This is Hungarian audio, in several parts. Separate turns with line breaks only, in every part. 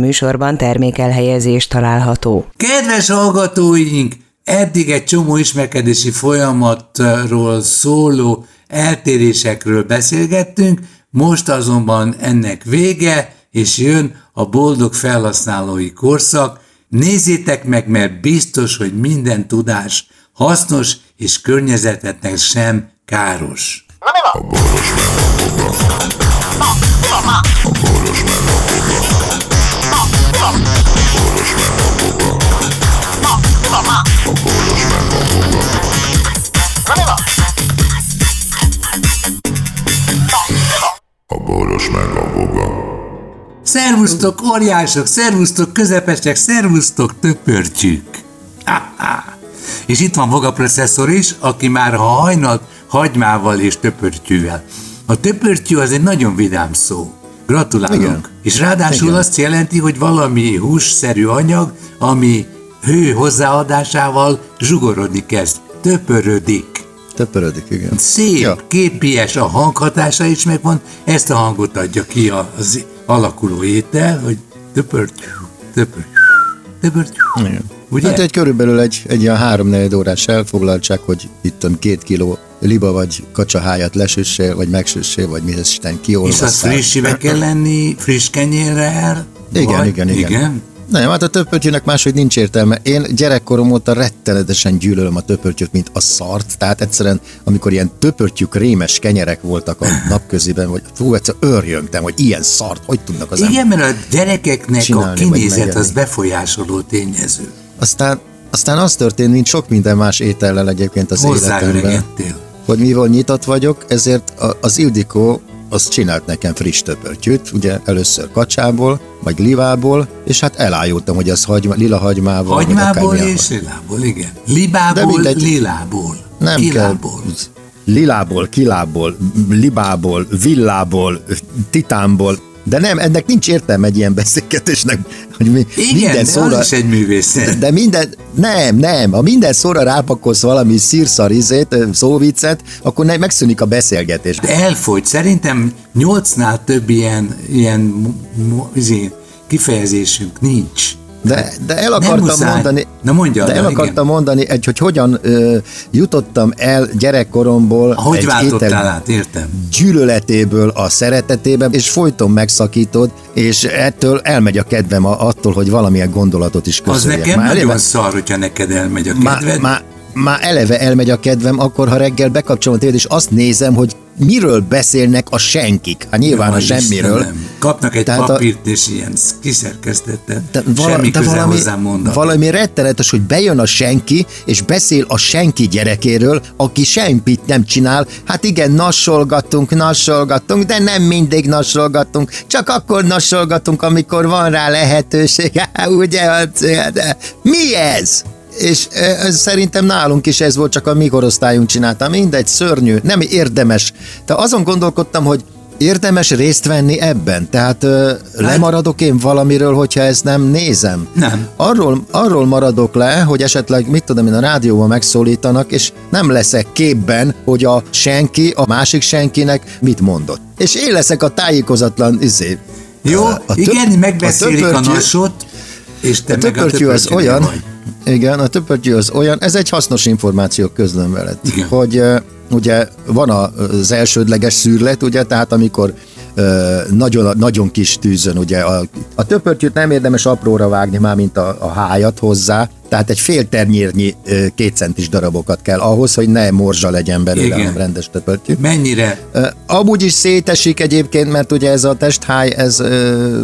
műsorban termékelhelyezés található.
Kedves hallgatóink! Eddig egy csomó ismerkedési folyamatról szóló eltérésekről beszélgettünk, most azonban ennek vége, és jön a boldog felhasználói korszak. Nézzétek meg, mert biztos, hogy minden tudás hasznos és környezetetnek sem káros. Na mi van? Szervusztok, óriások, szervusztok, közepesek, szervusztok, töpörtyűk. És itt van Voga processzor is, aki már a hajnalt hagymával és töpörtyűvel. A töpörtyű az egy nagyon vidám szó. Gratulálunk. Igen. És ráadásul Igen. azt jelenti, hogy valami hússzerű anyag, ami hő hozzáadásával zsugorodni kezd. Töpörödik.
Töpörödik, igen.
Szép, ja. képies, a hanghatása is megvan, ezt a hangot adja ki az alakuló étel, hogy töpörtyű, töpörtyű, töpörtyű.
Igen. Ugye? Hát egy körülbelül egy, egy ilyen három órás elfoglaltság, hogy itt két kiló liba vagy kacsahájat lesüssél, vagy megsüssél, vagy mi Isten kiolvasszál.
És az frissibe kell lenni, friss kenyérrel?
Igen, vagy, igen, igen, igen. Nem, hát a töpörtyűnek máshogy nincs értelme. Én gyerekkorom óta rettenetesen gyűlölöm a töpörtyűt, mint a szart, tehát egyszerűen, amikor ilyen töpörtyű krémes kenyerek voltak a napköziben, hogy fú, egyszer örjöngtem, hogy ilyen szart, hogy tudnak az
Igen, mert a gyerekeknek a kinézet az befolyásoló tényező.
Aztán, aztán az történt, mint sok minden más étellel egyébként az életemben. Hogy mivel nyitott vagyok, ezért az Ildikó az csinált nekem friss töpörtyűt, ugye először kacsából, vagy livából, és hát elájultam, hogy az hagyma, lila hagymával.
Hagymából és lilából, igen. Libából, mindegy, lilából.
Nem kilából. kell. Lilából, kilából, libából, villából, titánból, de nem, ennek nincs értelme egy ilyen beszélgetésnek,
hogy mi Igen, minden de szóra, is egy művész.
De, de minden, nem, nem, ha minden szóra rápakolsz valami szírszarizét, szóvicet, akkor ne, megszűnik a beszélgetés.
De elfogy, szerintem nyolcnál több ilyen, ilyen izé, kifejezésünk nincs.
De, de el akartam mondani,
Na mondja,
de el akartam igen. mondani, egy, hogy hogyan ö, jutottam el gyerekkoromból
hogy egy étel át, értem.
gyűlöletéből a szeretetébe, és folyton megszakítod, és ettől elmegy a kedvem attól, hogy valamilyen gondolatot is
köszönjek. Az nekem már nagyon eleve, szar, hogyha neked elmegy a kedved.
Már, már, már eleve elmegy a kedvem, akkor ha reggel bekapcsolom a tévét, és azt nézem, hogy miről beszélnek a senkik? Hát nyilván ja, a semmiről. Istenem.
Kapnak egy Tehát papírt, a... és ilyen kiszerkesztetett, de vala, semmi de valami,
valami rettenetes, hogy bejön a senki, és beszél a senki gyerekéről, aki semmit nem csinál. Hát igen, nassolgatunk, nassolgatunk, de nem mindig nassolgatunk. Csak akkor nassolgatunk, amikor van rá lehetőség. Ugye? De mi ez? És ez szerintem nálunk is ez volt, csak a mi korosztályunk csinálta. Mindegy, szörnyű, nem érdemes. De azon gondolkodtam, hogy érdemes részt venni ebben? Tehát ö, lemaradok én valamiről, hogyha ezt nem nézem?
Nem.
Arról, arról maradok le, hogy esetleg, mit tudom én, a rádióban megszólítanak, és nem leszek képben, hogy a senki, a másik senkinek mit mondott. És én leszek a tájékozatlan izé.
Jó, a, a igen, megbeszélik a, a nasot, és te a a
az olyan, vagy. Igen, a többöttyű az olyan, ez egy hasznos információ közlöm veled, Igen. hogy ugye van az elsődleges szűrlet, ugye, tehát amikor nagyon, nagyon kis tűzön, ugye a, a töpörtyűt nem érdemes apróra vágni, már mint a, a hájat hozzá, tehát egy fél ternyérnyi kétcentis darabokat kell ahhoz, hogy ne morzsa legyen belőle, hanem rendes töpörtyű.
Mennyire?
Amúgy is szétesik egyébként, mert ugye ez a testháj, ez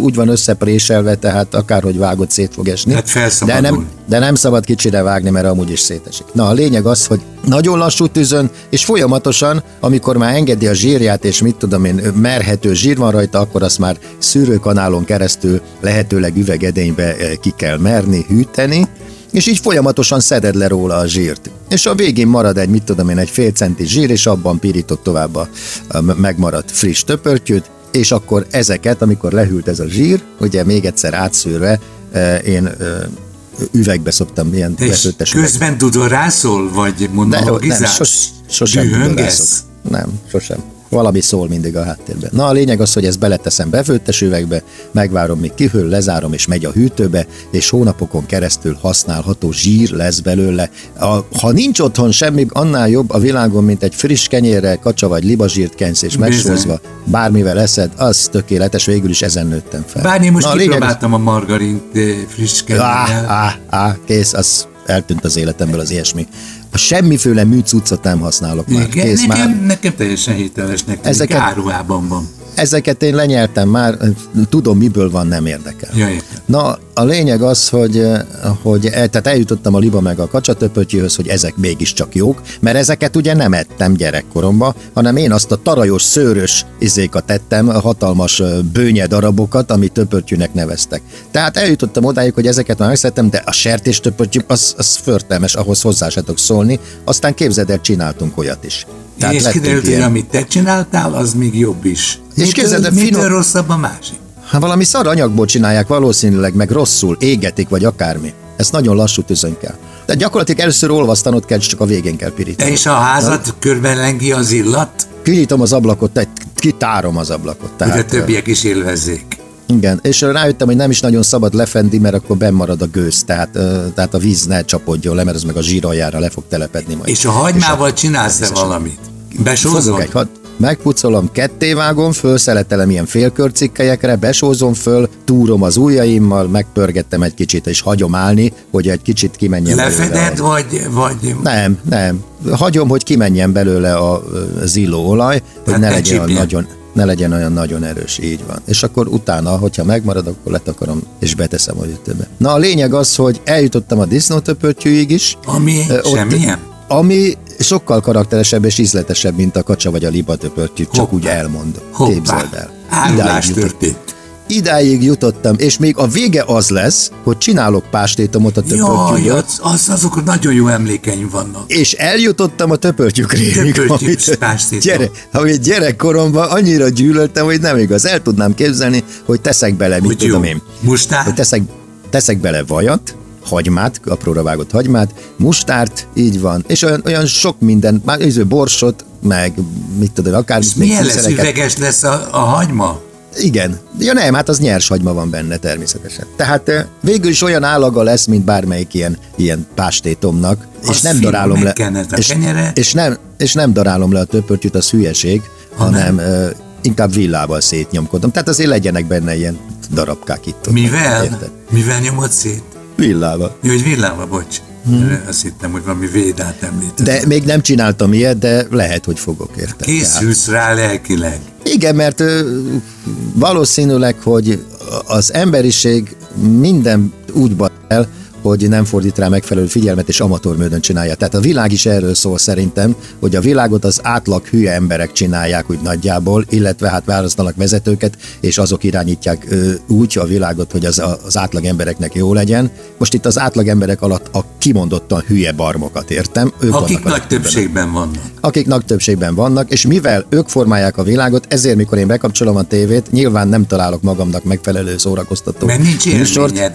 úgy van összepréselve, tehát akárhogy vágott szét fog esni.
Hát
de nem, de nem szabad kicsire vágni, mert amúgy is szétesik. Na, a lényeg az, hogy nagyon lassú tűzön, és folyamatosan, amikor már engedi a zsírját, és mit tudom én, merhető zsír van rajta, akkor azt már szűrőkanálon keresztül lehetőleg üvegedénybe ki kell merni, hűteni, és így folyamatosan szeded le róla a zsírt. És a végén marad egy, mit tudom én, egy fél centi zsír, és abban pirított tovább a, a megmaradt friss töpörtyűt, és akkor ezeket, amikor lehűlt ez a zsír, ugye még egyszer átszűrve, én üvegbe szoktam ilyen
vetőtes Közben rászól, vagy monologizálsz? Nem, sos,
sosem Nem, sosem. Valami szól mindig a háttérben. Na a lényeg az, hogy ezt beleteszem befőttes üvegbe, megvárom, míg kihűl, lezárom és megy a hűtőbe, és hónapokon keresztül használható zsír lesz belőle. A, ha nincs otthon semmi, annál jobb a világon, mint egy friss kenyérrel, kacsa vagy libazsírt kensz és megsózva, bármivel eszed, az tökéletes, végül is ezen nőttem fel.
Bár én most Na, a kipróbáltam a margarint eh, friss kenyérrel.
Á, á, á, kész, az eltűnt az életemből az ilyesmi. A semmiféle műcuccot nem használok már.
Igen, Kész, nekem, már. nekem teljesen hitelesnek Ezeket, áruhában van.
Ezeket én lenyeltem már, tudom miből van, nem érdekel.
Ja,
Na, a lényeg az, hogy, hogy tehát eljutottam a liba meg a kacsatöpötyhöz, hogy ezek mégiscsak jók, mert ezeket ugye nem ettem gyerekkoromban, hanem én azt a tarajos, szőrös izékat tettem, a hatalmas bőnye darabokat, amit töpörtyűnek neveztek. Tehát eljutottam odáig, hogy ezeket már megszedtem, de a sertés töpörtyű az, az förtelmes, ahhoz hozzá se tudok szólni, aztán képzeld el, csináltunk olyat is.
Tehát és kiderült, hogy amit te csináltál, az még jobb is. És képzeld, mitől, finom... mitől rosszabb a másik?
Hát valami szar anyagból csinálják valószínűleg, meg rosszul, égetik, vagy akármi. Ez nagyon lassú tűzön kell. De gyakorlatilag először olvasztanod kell, csak a végén kell pirítani.
És a házat Na? körbelengi az illat?
Kinyitom az ablakot, kitárom az ablakot.
Tehát, hogy a többiek is élvezzék.
Igen, és rájöttem, hogy nem is nagyon szabad lefendi, mert akkor bemarad a gőz, tehát, tehát a víz ne csapodjon le, mert az meg a zsíraljára le fog telepedni majd.
És a hagymával csinálsz-e valamit? Besózol? Egy,
megpucolom, kettévágom, fölszeletelem ilyen félkörcikkelyekre, besózom föl, túrom az ujjaimmal, megpörgettem egy kicsit, és hagyom állni, hogy egy kicsit kimenjen
Lefeded, belőle. vagy, vagy...
Nem, nem. Hagyom, hogy kimenjen belőle a zilló olaj, hogy hát ne legyen olyan nagyon ne legyen olyan nagyon erős, így van. És akkor utána, hogyha megmarad, akkor letakarom, és beteszem a hűtőbe. Na a lényeg az, hogy eljutottam a disznótöpörtyűig is.
Ami ott, semmilyen?
Ami sokkal karakteresebb és ízletesebb, mint a kacsa vagy a libatöpörtyű, csak Hoppá. úgy elmond.
Hoppá. Képzeld el. Árulás történt.
Idáig jutottam, és még a vége az lesz, hogy csinálok pástétomot a töpörtyűből.
Jaj, az, az, azok nagyon jó emlékeim vannak.
És eljutottam a töpörtyűkréig.
Töpörtyűs pástétom.
Gyere, amit gyerekkoromban annyira gyűlöltem, hogy nem igaz. El tudnám képzelni, hogy teszek bele, mit hogy tudom jó. én.
Mustár?
Hogy teszek, teszek bele vajat, hagymát, apróra vágott hagymát, mustárt, így van, és olyan, olyan sok minden, már íző borsot, meg mit tudom, akár... És
milyen lesz, üveges lesz a, a hagyma?
Igen. Ja nem, hát az nyers hagyma van benne természetesen. Tehát végül is olyan állaga lesz, mint bármelyik ilyen, ilyen pástétomnak. Az és nem darálom le. És, és, nem, és nem darálom le a töpörtyűt, az hülyeség, ha hanem nem. inkább villával szétnyomkodom. Tehát azért legyenek benne ilyen darabkák itt.
Mivel? Érted? Mivel nyomod szét?
Villával.
Jó, hogy villával, bocs. Hmm. Azt hittem, hogy valami védát említett.
De még nem csináltam ilyet, de lehet, hogy fogok érte.
Készülsz rá lelkileg.
Igen, mert valószínűleg, hogy az emberiség minden úgy el, hogy nem fordít rá megfelelő figyelmet, és amatőr módon csinálja. Tehát a világ is erről szól szerintem, hogy a világot az átlag hülye emberek csinálják úgy nagyjából, illetve hát választanak vezetőket, és azok irányítják ö, úgy a világot, hogy az, az átlag embereknek jó legyen. Most itt az átlag emberek alatt a kimondottan hülye barmokat értem.
Ők Akik nagy többségben vannak.
Akik nagy többségben vannak, és mivel ők formálják a világot, ezért mikor én bekapcsolom a tévét, nyilván nem találok magamnak megfelelő szórakoztató
Mert nincs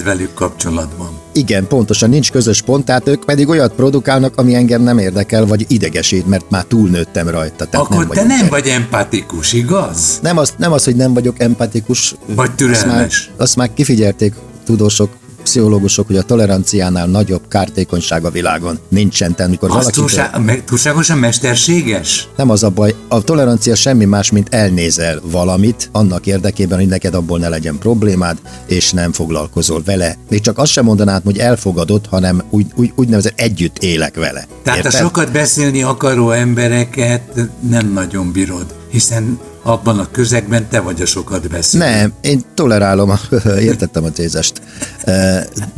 velük kapcsolatban.
Igen, pontosan nincs közös pont, tehát ők pedig olyat produkálnak, ami engem nem érdekel, vagy idegesít, mert már túlnőttem rajta.
Tehát Akkor nem te nem vagy empatikus, igaz?
Nem az, nem az, hogy nem vagyok empatikus.
Vagy türelmes.
Azt már, azt már kifigyelték tudósok pszichológusok, hogy a toleranciánál nagyobb kártékonyság a világon nincsen. Tehát, mikor
az valaki túlsá- me- túlságosan mesterséges?
Nem az a baj. A tolerancia semmi más, mint elnézel valamit, annak érdekében, hogy neked abból ne legyen problémád, és nem foglalkozol vele. Még csak azt sem mondanád, hogy elfogadod, hanem úgy, úgy, úgynevezett együtt élek vele.
Tehát Érted? a sokat beszélni akaró embereket nem nagyon bírod, hiszen abban a közegben te vagy a sokat beszélő.
Nem, én tolerálom, a, értettem a tézest,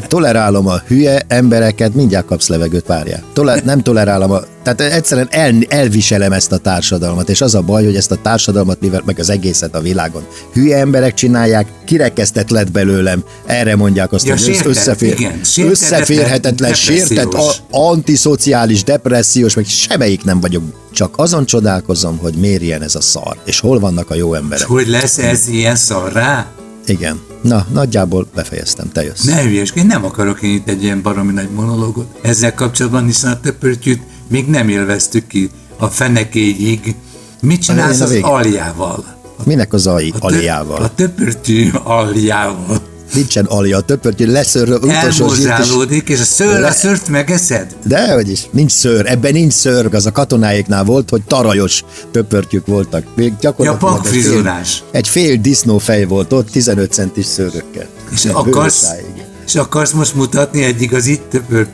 tolerálom a hülye embereket, mindjárt kapsz levegőt, várjál. Toler, nem tolerálom a, tehát egyszerűen el, elviselem ezt a társadalmat, és az a baj, hogy ezt a társadalmat, mivel meg az egészet a világon hülye emberek csinálják, kirekesztett lett belőlem, erre mondják azt,
ja,
hogy
sértett, összefér, igen,
összeférhetetlen, sértett, a, antiszociális, depressziós, meg semmelyik nem vagyok csak azon csodálkozom, hogy miért ilyen ez a szar, és hol vannak a jó emberek. És
hogy lesz ez ilyen rá?
Igen. Na, nagyjából befejeztem, te jössz.
Ne hülyeskedj, nem akarok én itt egy ilyen baromi nagy monológot ezzel kapcsolatban, hiszen a töpörtyűt még nem élveztük ki a fenekéig, Mit csinálsz az aljával?
Minek az ai,
A
aljával?
A töpörtű aljával.
Nincsen alja, a töpörtyű leszőr, utolsó.
Elmozsálódik, és a szőr, a szőrt megeszed?
Dehogy is, nincs szőr, ebben nincs szőr, az a katonáiknál volt, hogy tarajos töpörtyűk voltak. Még gyakorlatilag
Ja,
egy fél, egy fél disznófej volt ott, 15 centis szőrökkel.
És akarsz, és akarsz most mutatni egy igazi töpört?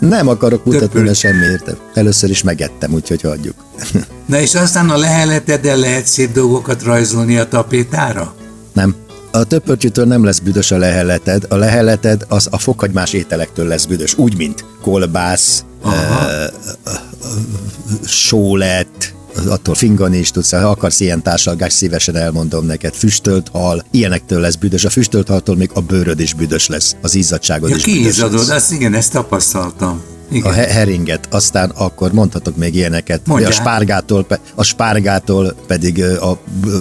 Nem akarok mutatni, de semmi értem. Először is megettem, úgyhogy hagyjuk.
Na és aztán a leheleteddel lehet szép dolgokat rajzolni a tapétára?
nem. A töpörtyűtől nem lesz büdös a leheleted, a leheleted az a fokhagymás ételektől lesz büdös, úgy, mint kolbász, sólet, attól fingani is tudsz, ha akarsz ilyen társalgást, szívesen elmondom neked. Füstölt hal, ilyenektől lesz büdös. A füstölt haltól még a bőröd is büdös lesz, az izzadságod
Ja,
is büdös lesz.
azt igen, ezt tapasztaltam.
A
Igen.
he- heringet, aztán akkor mondhatok még ilyeneket.
Mondjál.
A spárgától, a spárgától pedig a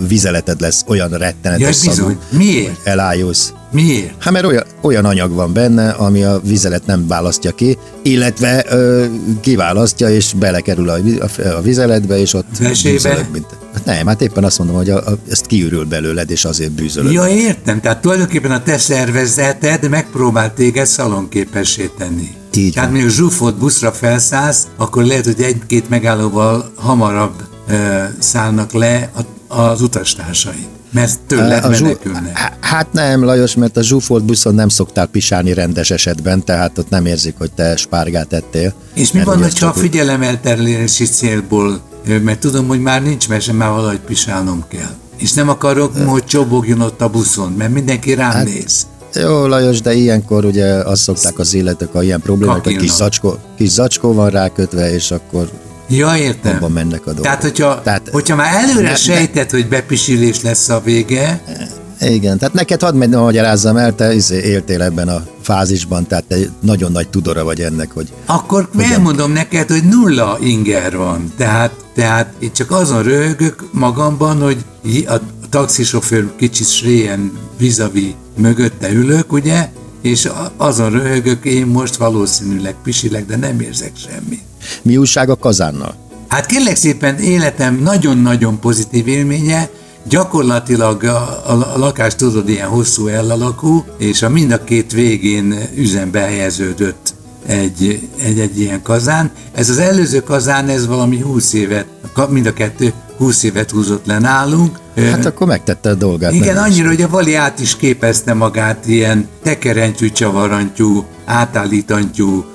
vizeleted lesz olyan
Ja,
rettenetes szagú,
bizony. Miért?
elájulsz.
Miért?
Hát mert olyan, olyan anyag van benne, ami a vizelet nem választja ki, illetve ö, kiválasztja, és belekerül a, a, a vizeletbe, és ott
Vesébe?
bűzölög, mint... Nem, hát éppen azt mondom, hogy a, a, ezt kiürül belőled, és azért bűzölöd.
Ja, értem. Tehát tulajdonképpen a te szervezeted megpróbál téged szalonképessé tenni.
Így
Tehát mondjuk zsúfolt buszra felszállsz, akkor lehet, hogy egy-két megállóval hamarabb ö, szállnak le a, az utastársaid. Mert tőled
A zsú-
menekülnek.
Há- Hát nem, Lajos, mert a zsúfolt buszon nem szoktál pisálni rendes esetben, tehát ott nem érzik, hogy te spárgát ettél.
És mi van, hogyha a figyelemelterési célból, mert tudom, hogy már nincs mese, már valahogy pisálnom kell. És nem akarok, hogy csobogjon ott a buszon, mert mindenki rám
Hát,
néz.
Jó, Lajos, de ilyenkor ugye azt szokták az illetők, ha ilyen problémák, hogy kis zacskó, kis zacskó van rákötve, és akkor
Ja, értem.
abban mennek a dolgok.
Tehát, hogyha,
Tehát-
hogyha már előre
Ne- ne-
sejted, hogy bepisilés lesz a vége,
Igen, tehát neked hadd meg, magyarázzam el, te éltél ebben a fázisban, tehát te nagyon nagy tudora vagy ennek, hogy
akkor elmondom neked, hogy nulla inger van. Tehát, tehát én csak azon röhögök magamban, hogy a taxisofőr kicsit sréjen vizavi mögötte ülök, ugye, és azon röhögök, én most valószínűleg pisilek, de nem érzek semmit.
mi újság a kazánnal?
Hát kérlek szépen életem nagyon-nagyon pozitív élménye, gyakorlatilag a, a, a lakás tudod ilyen hosszú elalakú, és a mind a két végén üzembe helyeződött egy, egy, egy ilyen kazán. Ez az előző kazán, ez valami 20 évet, mind a kettő 20 évet húzott le nálunk.
Hát akkor megtette a dolgát.
Igen, annyira, hogy a Vali át is képezte magát ilyen tekerentyű, csavarantyú, átállítantyú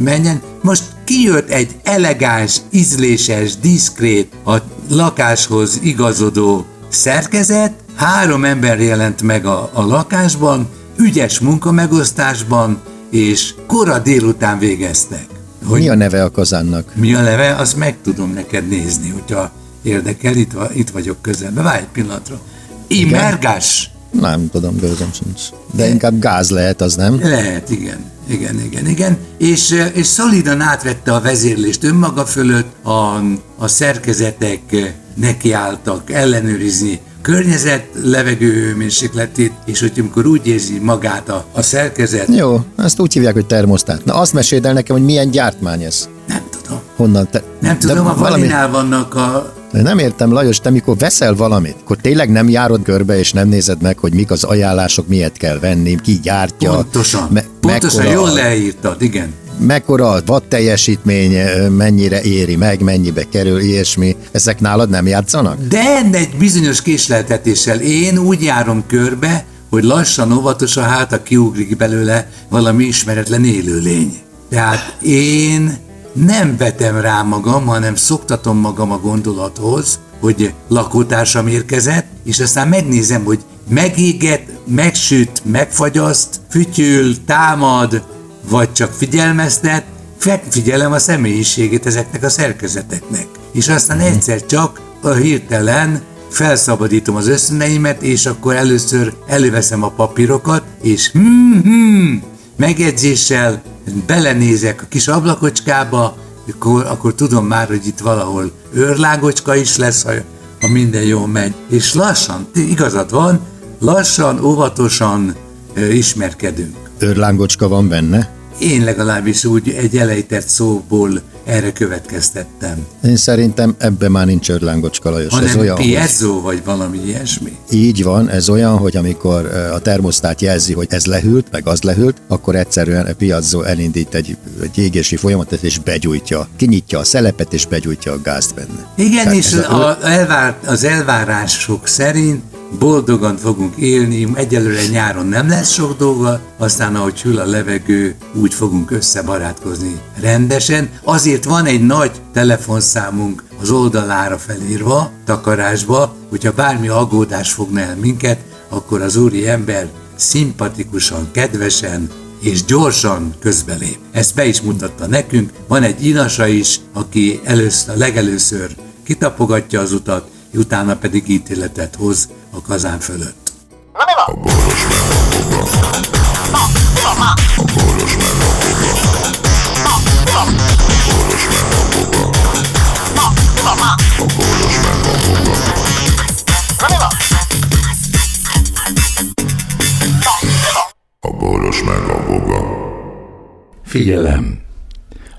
menjen. Most kijött egy elegáns, ízléses, diszkrét, a lakáshoz igazodó szerkezet, három ember jelent meg a, a lakásban, ügyes munkamegosztásban, és kora délután végeztek. Hogy
Mi a neve a kazánnak?
mi a neve, azt meg tudom neked nézni, hogyha érdekel, itt, va, itt vagyok közelben. Várj egy pillanatra. Imergás?
Nem tudom, gőzöm sincs. De inkább gáz lehet, az nem?
Lehet, igen. Igen, igen, igen. És, eh, és szolidan átvette a vezérlést önmaga fölött, a, a szerkezetek nekiálltak ellenőrizni környezet levegőhőmérsékletét, és hogy amikor úgy érzi magát a, a szerkezet,
Jó, ezt úgy hívják, hogy termosztát. Na azt meséld el nekem, hogy milyen gyártmány ez.
nem tudom.
Honnan te...
Nem
de
tudom, a
valami...
Vannak a...
De nem értem, Lajos, te mikor veszel valamit, akkor tényleg nem járod körbe, és nem nézed meg, hogy mik az ajánlások, miért kell venni, ki gyártja.
Pontosan.
me-
Pontosan,
mekkora-
jól leírtad, igen.
mekkora a watt teljesítmény, mennyire éri meg, mennyibe kerül, ilyesmi. Ezek nálad nem játszanak?
De egy bizonyos késleltetéssel én úgy járom körbe, hogy lassan, óvatosan hát a kiugrik belőle valami ismeretlen élőlény. Tehát én nem vetem rá magam, hanem szoktatom magam a gondolathoz, hogy lakótársam érkezett, és aztán megnézem, hogy megéget, megsüt, megfagyaszt, fütyül, támad, vagy csak figyelmeztet, figyelem a személyiségét ezeknek a szerkezeteknek. És aztán egyszer csak a hirtelen felszabadítom az ösztöneimet, és akkor először előveszem a papírokat, és hmm, hmm, megjegyzéssel belenézek a kis ablakocskába, akkor, akkor tudom már, hogy itt valahol őrlágocska is lesz, ha, ha minden jól megy. És lassan, igazad van, lassan, óvatosan ö, ismerkedünk.
Őrlángocska van benne?
Én legalábbis úgy egy elejtett szóból erre következtettem.
Én szerintem ebben már nincs örlángocska Lajos.
Hanem
ez olyan,
piezo, hogy... vagy valami ilyesmi.
Így van, ez olyan, hogy amikor a termosztát jelzi, hogy ez lehűlt, meg az lehűlt, akkor egyszerűen a piazzó elindít egy, egy égési folyamatot, és begyújtja, kinyitja a szelepet, és begyújtja a gázt benne.
Igen, Tehát és a, a elvár, az elvárások szerint boldogan fogunk élni, egyelőre nyáron nem lesz sok dolga, aztán ahogy hűl a levegő, úgy fogunk összebarátkozni rendesen. Azért van egy nagy telefonszámunk az oldalára felírva, takarásba, hogyha bármi aggódás fogna el minket, akkor az úri ember szimpatikusan, kedvesen és gyorsan közbelép. Ezt be is mutatta nekünk. Van egy inasa is, aki először, legelőször kitapogatja az utat, utána pedig ítéletet hoz a kazán fölött. Na mi van? A boros meg a boga. Na, mi van már? A boros meg a boga. Na, mi van? A boros meg a boga. Na, mi van már? A boros meg a boga. Na mi van? Na, mi van? A boros meg a boga.
Figyelem!